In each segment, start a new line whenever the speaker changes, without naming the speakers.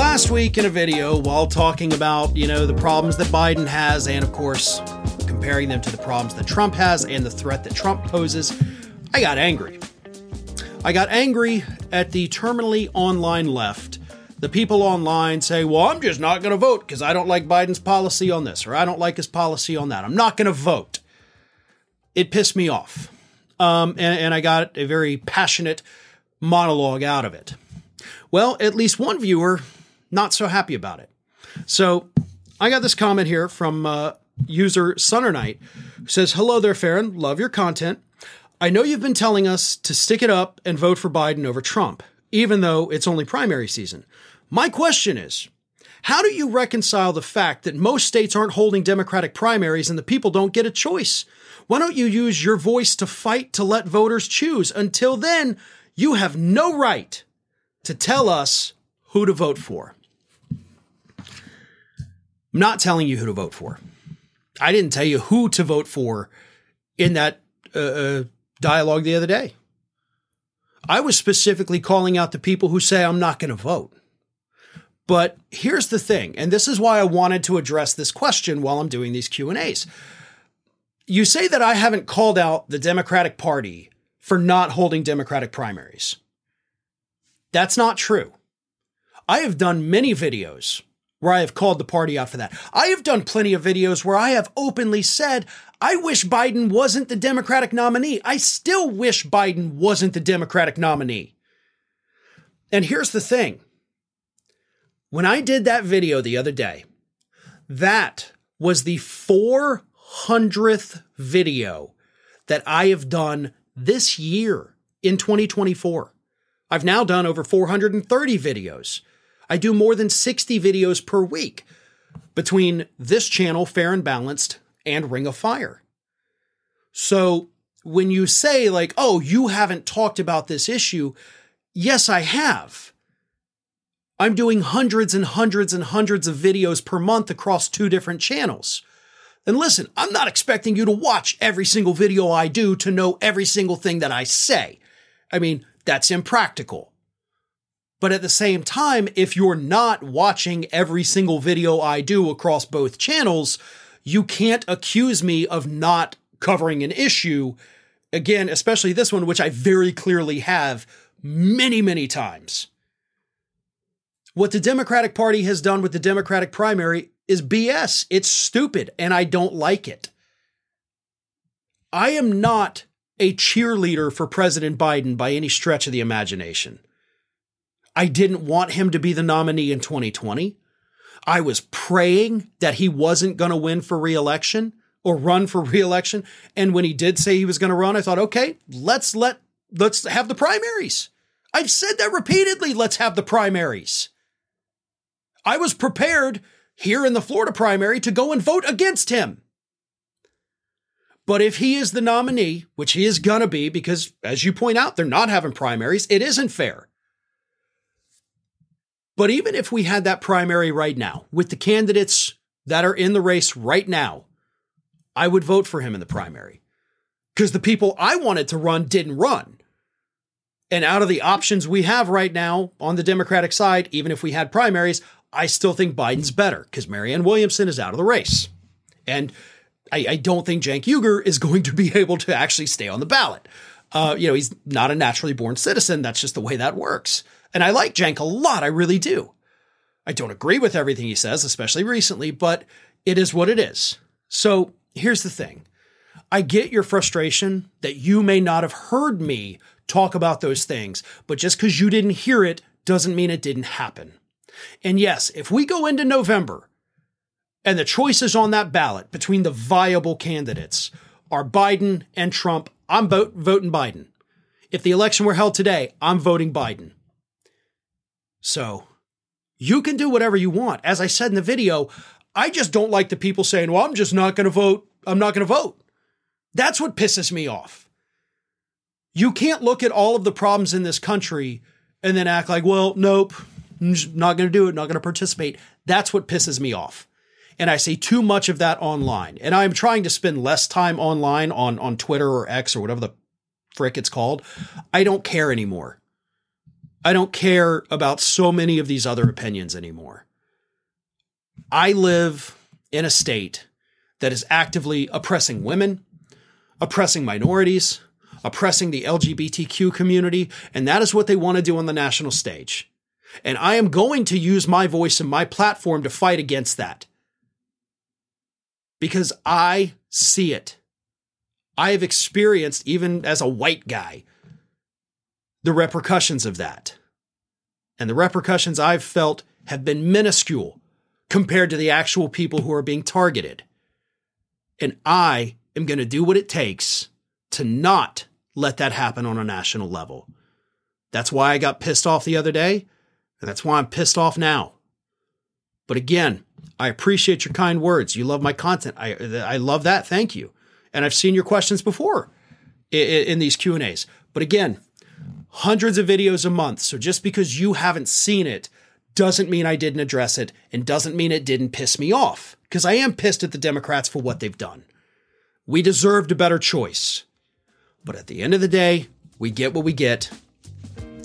Last week in a video, while talking about, you know, the problems that Biden has, and of course, comparing them to the problems that Trump has and the threat that Trump poses, I got angry. I got angry at the terminally online left. The people online say, well, I'm just not going to vote because I don't like Biden's policy on this or I don't like his policy on that. I'm not going to vote. It pissed me off. Um, and, and I got a very passionate monologue out of it. Well, at least one viewer not so happy about it. So I got this comment here from uh, user Sunner Knight who says, Hello there, Farron. Love your content. I know you've been telling us to stick it up and vote for Biden over Trump, even though it's only primary season. My question is, how do you reconcile the fact that most states aren't holding Democratic primaries and the people don't get a choice? Why don't you use your voice to fight to let voters choose? Until then, you have no right to tell us who to vote for. I'm not telling you who to vote for. I didn't tell you who to vote for in that uh, uh, dialogue the other day. I was specifically calling out the people who say I'm not going to vote. But here's the thing, and this is why I wanted to address this question while I'm doing these Q&As. You say that I haven't called out the Democratic Party for not holding Democratic primaries. That's not true. I have done many videos where I have called the party out for that. I have done plenty of videos where I have openly said, I wish Biden wasn't the Democratic nominee. I still wish Biden wasn't the Democratic nominee. And here's the thing when I did that video the other day, that was the 400th video that I have done this year in 2024. I've now done over 430 videos. I do more than 60 videos per week between this channel, Fair and Balanced, and Ring of Fire. So when you say, like, oh, you haven't talked about this issue, yes, I have. I'm doing hundreds and hundreds and hundreds of videos per month across two different channels. And listen, I'm not expecting you to watch every single video I do to know every single thing that I say. I mean, that's impractical. But at the same time, if you're not watching every single video I do across both channels, you can't accuse me of not covering an issue. Again, especially this one, which I very clearly have many, many times. What the Democratic Party has done with the Democratic primary is BS. It's stupid, and I don't like it. I am not a cheerleader for President Biden by any stretch of the imagination. I didn't want him to be the nominee in 2020. I was praying that he wasn't going to win for reelection or run for reelection. And when he did say he was going to run, I thought, okay, let's let let's have the primaries. I've said that repeatedly. Let's have the primaries. I was prepared here in the Florida primary to go and vote against him. But if he is the nominee, which he is going to be, because as you point out, they're not having primaries, it isn't fair. But even if we had that primary right now, with the candidates that are in the race right now, I would vote for him in the primary. Because the people I wanted to run didn't run. And out of the options we have right now on the Democratic side, even if we had primaries, I still think Biden's better because Marianne Williamson is out of the race. And I, I, don't think Cenk Uygur is going to be able to actually stay on the ballot. Uh, you know, he's not a naturally born citizen. That's just the way that works. And I like Cenk a lot. I really do. I don't agree with everything he says, especially recently, but it is what it is. So here's the thing I get your frustration that you may not have heard me talk about those things, but just because you didn't hear it doesn't mean it didn't happen. And yes, if we go into November and the choices on that ballot between the viable candidates are Biden and Trump, I'm vote, voting Biden. If the election were held today, I'm voting Biden. So you can do whatever you want. As I said in the video, I just don't like the people saying, well, I'm just not going to vote. I'm not going to vote. That's what pisses me off. You can't look at all of the problems in this country and then act like, well, nope, I'm not going to do it, not going to participate. That's what pisses me off. And I see too much of that online. And I'm trying to spend less time online on, on Twitter or X or whatever the frick it's called. I don't care anymore. I don't care about so many of these other opinions anymore. I live in a state that is actively oppressing women, oppressing minorities, oppressing the LGBTQ community, and that is what they want to do on the national stage. And I am going to use my voice and my platform to fight against that. Because I see it. I have experienced, even as a white guy, the repercussions of that. And the repercussions I've felt have been minuscule compared to the actual people who are being targeted. And I am going to do what it takes to not let that happen on a national level. That's why I got pissed off the other day, and that's why I'm pissed off now. But again, I appreciate your kind words. You love my content. I I love that. Thank you. And I've seen your questions before in, in these Q and A's. But again, hundreds of videos a month. So just because you haven't seen it doesn't mean I didn't address it and doesn't mean it didn't piss me off because I am pissed at the Democrats for what they've done. We deserved a better choice. But at the end of the day, we get what we get,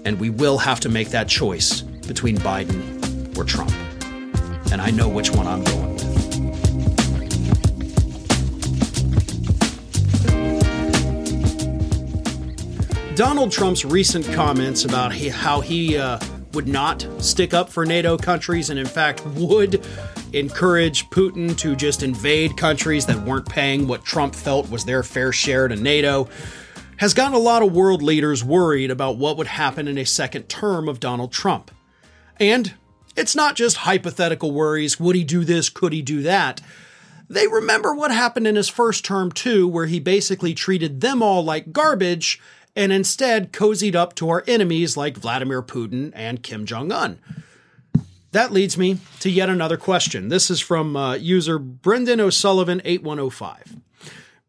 and we will have to make that choice between Biden or Trump. And I know which one I'm going Donald Trump's recent comments about how he uh, would not stick up for NATO countries and, in fact, would encourage Putin to just invade countries that weren't paying what Trump felt was their fair share to NATO has gotten a lot of world leaders worried about what would happen in a second term of Donald Trump. And it's not just hypothetical worries would he do this, could he do that? They remember what happened in his first term, too, where he basically treated them all like garbage and instead cozied up to our enemies like Vladimir Putin and Kim Jong un. That leads me to yet another question. This is from uh, user Brendan O'Sullivan 8105.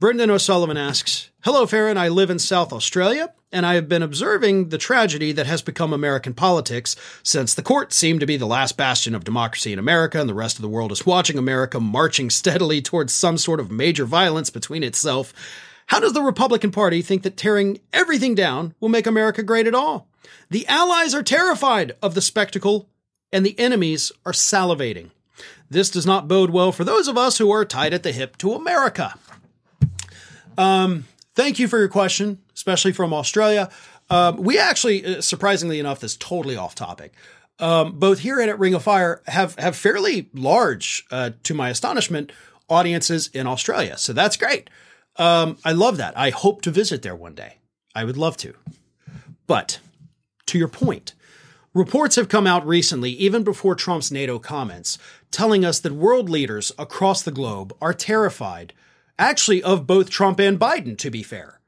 Brendan O'Sullivan asks Hello, Farron. I live in South Australia, and I have been observing the tragedy that has become American politics since the courts seem to be the last bastion of democracy in America, and the rest of the world is watching America marching steadily towards some sort of major violence between itself. How does the Republican Party think that tearing everything down will make America great at all? The allies are terrified of the spectacle, and the enemies are salivating. This does not bode well for those of us who are tied at the hip to America. Um, thank you for your question, especially from Australia. Um, we actually, uh, surprisingly enough, this totally off topic. Um, both here and at Ring of Fire have have fairly large, uh, to my astonishment, audiences in Australia. So that's great. Um, I love that. I hope to visit there one day. I would love to. But to your point, reports have come out recently, even before Trump's NATO comments, telling us that world leaders across the globe are terrified actually of both Trump and Biden, to be fair.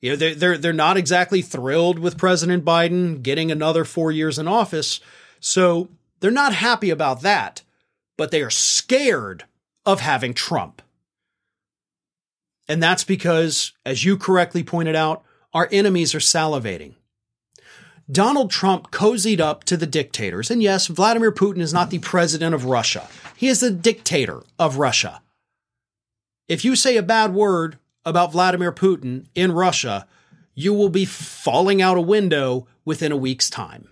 You know, they're, they're, they're not exactly thrilled with President Biden getting another four years in office. So they're not happy about that, but they are scared of having Trump. And that's because, as you correctly pointed out, our enemies are salivating. Donald Trump cozied up to the dictators. And yes, Vladimir Putin is not the president of Russia. He is the dictator of Russia. If you say a bad word about Vladimir Putin in Russia, you will be falling out a window within a week's time.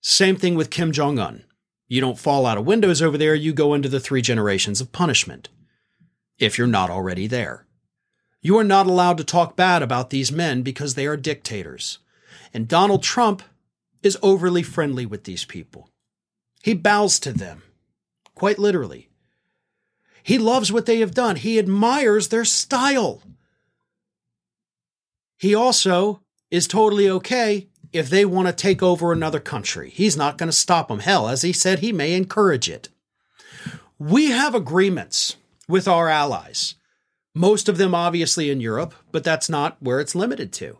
Same thing with Kim Jong un. You don't fall out of windows over there, you go into the three generations of punishment. If you're not already there. You are not allowed to talk bad about these men because they are dictators. And Donald Trump is overly friendly with these people. He bows to them, quite literally. He loves what they have done. He admires their style. He also is totally okay if they want to take over another country. He's not going to stop them. Hell, as he said, he may encourage it. We have agreements with our allies, most of them obviously in Europe, but that's not where it's limited to.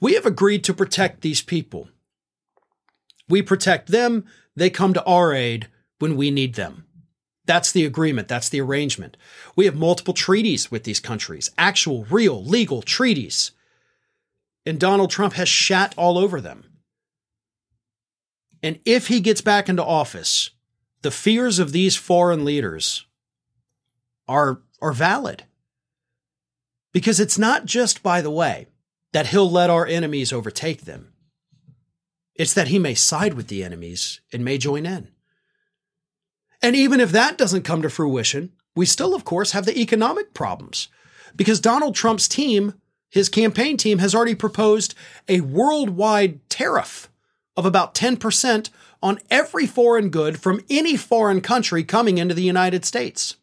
We have agreed to protect these people. We protect them, they come to our aid when we need them. That's the agreement. That's the arrangement. We have multiple treaties with these countries, actual, real, legal treaties. And Donald Trump has shat all over them. And if he gets back into office, the fears of these foreign leaders are, are valid. Because it's not just, by the way, that he'll let our enemies overtake them. It's that he may side with the enemies and may join in. And even if that doesn't come to fruition, we still, of course, have the economic problems because Donald Trump's team, his campaign team, has already proposed a worldwide tariff of about 10% on every foreign good from any foreign country coming into the United States.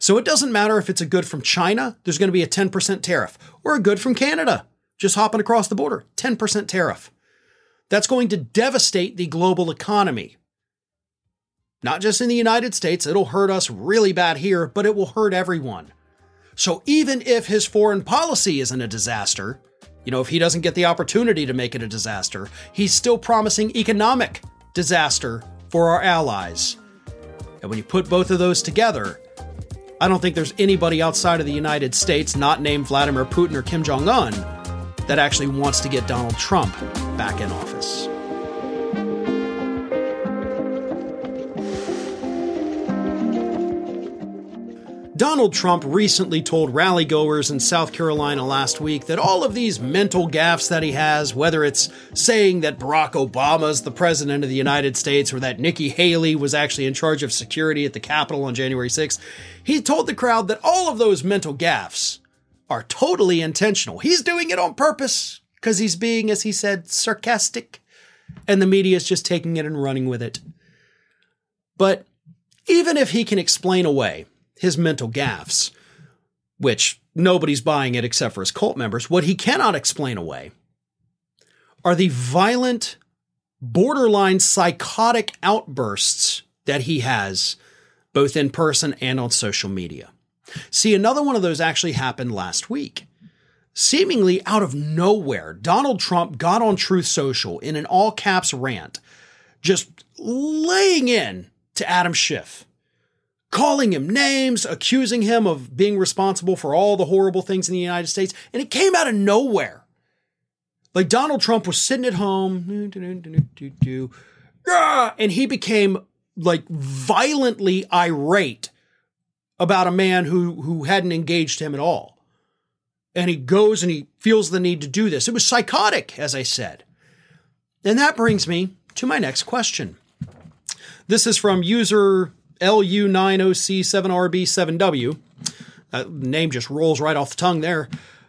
So it doesn't matter if it's a good from China, there's going to be a 10% tariff, or a good from Canada, just hopping across the border, 10% tariff. That's going to devastate the global economy. Not just in the United States, it'll hurt us really bad here, but it will hurt everyone. So even if his foreign policy isn't a disaster, you know, if he doesn't get the opportunity to make it a disaster, he's still promising economic disaster for our allies. And when you put both of those together, I don't think there's anybody outside of the United States, not named Vladimir Putin or Kim Jong un, that actually wants to get Donald Trump back in office. Donald Trump recently told rallygoers in South Carolina last week that all of these mental gaffes that he has, whether it's saying that Barack Obama's the president of the United States or that Nikki Haley was actually in charge of security at the Capitol on January 6th, he told the crowd that all of those mental gaffes are totally intentional. He's doing it on purpose because he's being, as he said, sarcastic, and the media is just taking it and running with it. But even if he can explain away his mental gaffes, which nobody's buying it except for his cult members. What he cannot explain away are the violent, borderline psychotic outbursts that he has both in person and on social media. See, another one of those actually happened last week. Seemingly out of nowhere, Donald Trump got on Truth Social in an all caps rant, just laying in to Adam Schiff calling him names, accusing him of being responsible for all the horrible things in the United States, and it came out of nowhere. Like Donald Trump was sitting at home, ah, and he became like violently irate about a man who who hadn't engaged him at all. And he goes and he feels the need to do this. It was psychotic, as I said. And that brings me to my next question. This is from user LU90C7RB7W. That name just rolls right off the tongue there.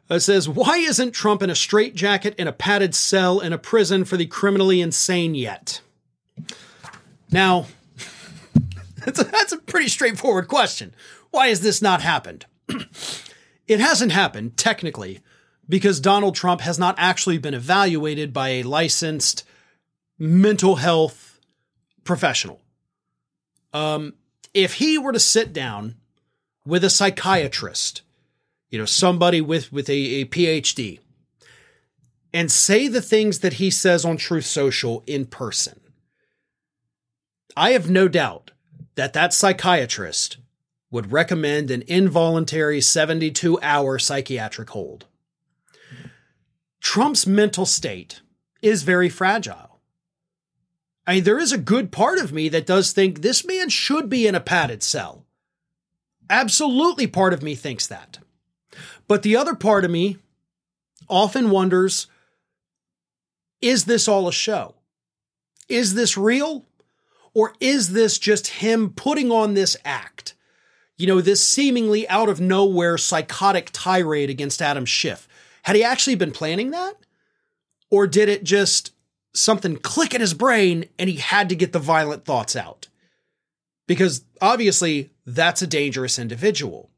It says, Why isn't Trump in a straitjacket in a padded cell in a prison for the criminally insane yet? Now, that's a, that's a pretty straightforward question. Why has this not happened? it hasn't happened, technically, because Donald Trump has not actually been evaluated by a licensed mental health professional. Um, if he were to sit down with a psychiatrist, you know, somebody with, with a, a PhD, and say the things that he says on Truth Social in person, I have no doubt that that psychiatrist would recommend an involuntary 72 hour psychiatric hold. Trump's mental state is very fragile. I mean, there is a good part of me that does think this man should be in a padded cell. Absolutely, part of me thinks that. But the other part of me often wonders is this all a show? Is this real? Or is this just him putting on this act? You know, this seemingly out of nowhere psychotic tirade against Adam Schiff. Had he actually been planning that? Or did it just something click in his brain and he had to get the violent thoughts out. Because obviously, that's a dangerous individual.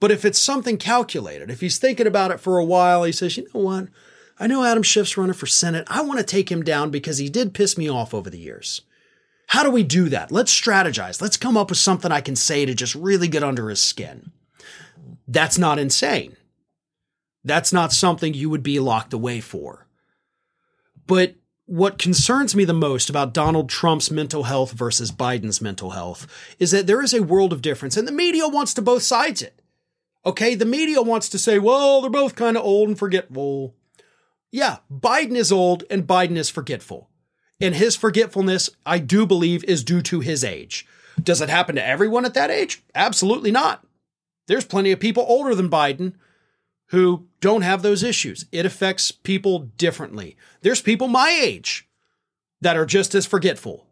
But if it's something calculated, if he's thinking about it for a while, he says, you know what? I know Adam Schiff's running for Senate. I want to take him down because he did piss me off over the years. How do we do that? Let's strategize. Let's come up with something I can say to just really get under his skin. That's not insane. That's not something you would be locked away for. But what concerns me the most about Donald Trump's mental health versus Biden's mental health is that there is a world of difference, and the media wants to both sides it. Okay, the media wants to say, well, they're both kind of old and forgetful. Yeah, Biden is old and Biden is forgetful. And his forgetfulness, I do believe, is due to his age. Does it happen to everyone at that age? Absolutely not. There's plenty of people older than Biden who don't have those issues. It affects people differently. There's people my age that are just as forgetful.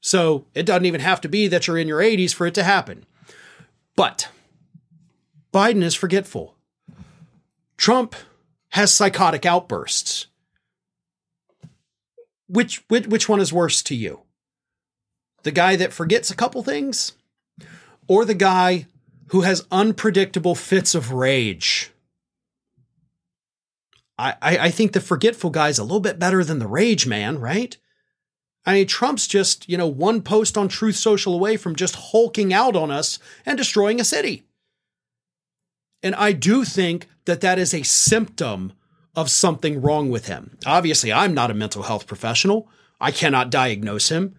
So it doesn't even have to be that you're in your 80s for it to happen. But Biden is forgetful. Trump has psychotic outbursts. Which, which which one is worse to you? The guy that forgets a couple things or the guy who has unpredictable fits of rage? I, I, think the forgetful guy's a little bit better than the rage man, right? I mean, Trump's just, you know, one post on Truth Social away from just hulking out on us and destroying a city. And I do think that that is a symptom of something wrong with him. Obviously, I'm not a mental health professional. I cannot diagnose him.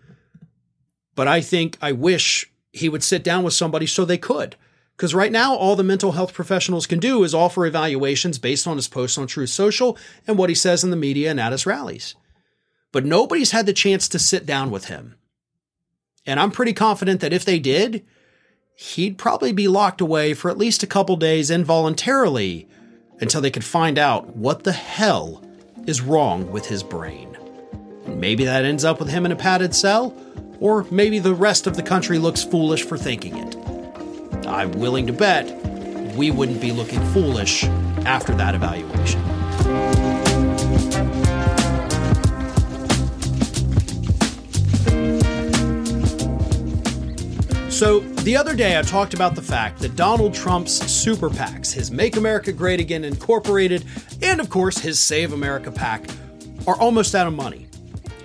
But I think I wish he would sit down with somebody so they could. Because right now, all the mental health professionals can do is offer evaluations based on his posts on Truth Social and what he says in the media and at his rallies. But nobody's had the chance to sit down with him. And I'm pretty confident that if they did, he'd probably be locked away for at least a couple days involuntarily until they could find out what the hell is wrong with his brain. Maybe that ends up with him in a padded cell, or maybe the rest of the country looks foolish for thinking it. I'm willing to bet we wouldn't be looking foolish after that evaluation. So, the other day I talked about the fact that Donald Trump's super PACs, his Make America Great Again Incorporated, and of course his Save America PAC, are almost out of money.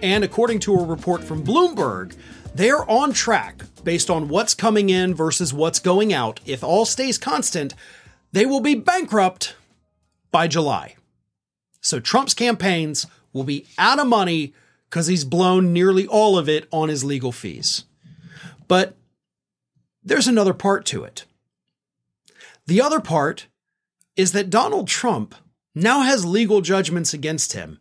And according to a report from Bloomberg, they're on track based on what's coming in versus what's going out. If all stays constant, they will be bankrupt by July. So Trump's campaigns will be out of money because he's blown nearly all of it on his legal fees. But there's another part to it. The other part is that Donald Trump now has legal judgments against him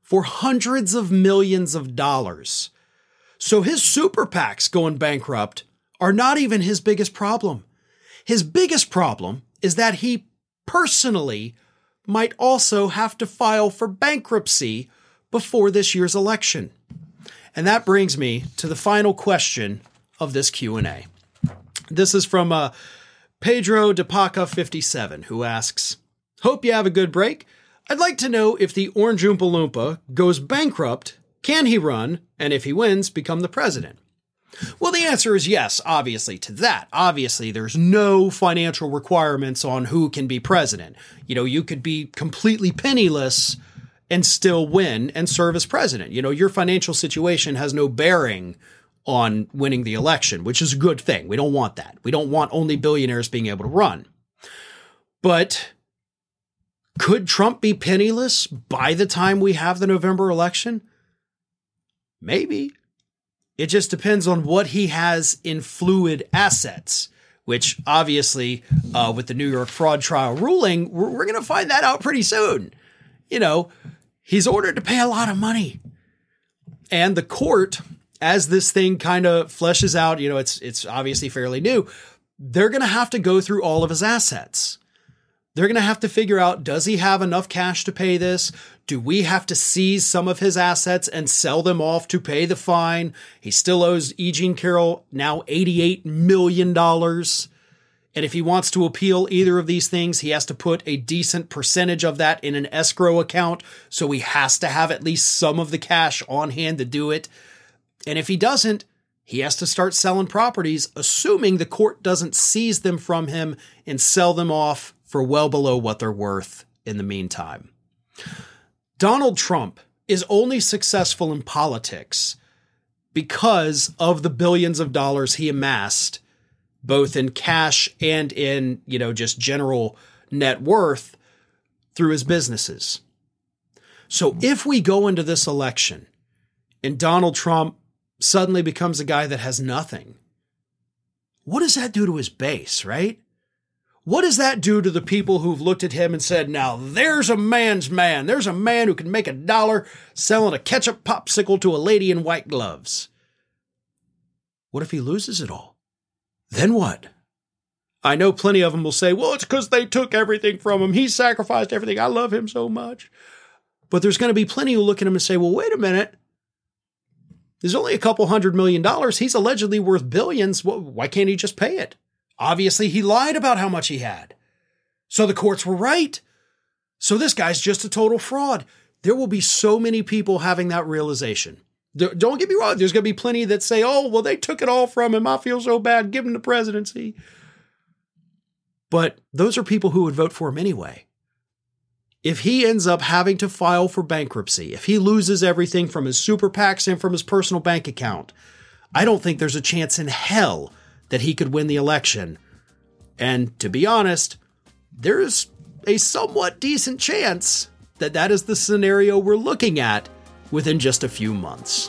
for hundreds of millions of dollars. So his super PACs going bankrupt are not even his biggest problem. His biggest problem is that he personally might also have to file for bankruptcy before this year's election. And that brings me to the final question of this Q&A. This is from uh, Pedro de Paca 57, who asks, Hope you have a good break. I'd like to know if the Orange Oompa Loompa goes bankrupt, can he run, and if he wins, become the president? Well, the answer is yes, obviously, to that. Obviously, there's no financial requirements on who can be president. You know, you could be completely penniless and still win and serve as president. You know, your financial situation has no bearing on winning the election, which is a good thing. We don't want that. We don't want only billionaires being able to run. But could Trump be penniless by the time we have the November election? Maybe. It just depends on what he has in fluid assets, which obviously, uh, with the New York fraud trial ruling, we're, we're going to find that out pretty soon. You know, he's ordered to pay a lot of money. And the court as this thing kind of fleshes out, you know, it's it's obviously fairly new. They're going to have to go through all of his assets. They're going to have to figure out does he have enough cash to pay this? Do we have to seize some of his assets and sell them off to pay the fine? He still owes E. Jean Carroll now $88 million. And if he wants to appeal either of these things, he has to put a decent percentage of that in an escrow account. So he has to have at least some of the cash on hand to do it. And if he doesn't, he has to start selling properties, assuming the court doesn't seize them from him and sell them off for well below what they're worth in the meantime. Donald Trump is only successful in politics because of the billions of dollars he amassed both in cash and in, you know, just general net worth through his businesses. So if we go into this election and Donald Trump suddenly becomes a guy that has nothing. What does that do to his base, right? What does that do to the people who've looked at him and said, now there's a man's man. There's a man who can make a dollar selling a ketchup popsicle to a lady in white gloves? What if he loses it all? Then what? I know plenty of them will say, well, it's because they took everything from him. He sacrificed everything. I love him so much. But there's going to be plenty who look at him and say, well, wait a minute. There's only a couple hundred million dollars. He's allegedly worth billions. Why can't he just pay it? Obviously, he lied about how much he had. So the courts were right. So this guy's just a total fraud. There will be so many people having that realization. Don't get me wrong, there's going to be plenty that say, oh, well, they took it all from him. I feel so bad. Give him the presidency. But those are people who would vote for him anyway. If he ends up having to file for bankruptcy, if he loses everything from his super PACs and from his personal bank account, I don't think there's a chance in hell that he could win the election. And to be honest, there's a somewhat decent chance that that is the scenario we're looking at within just a few months.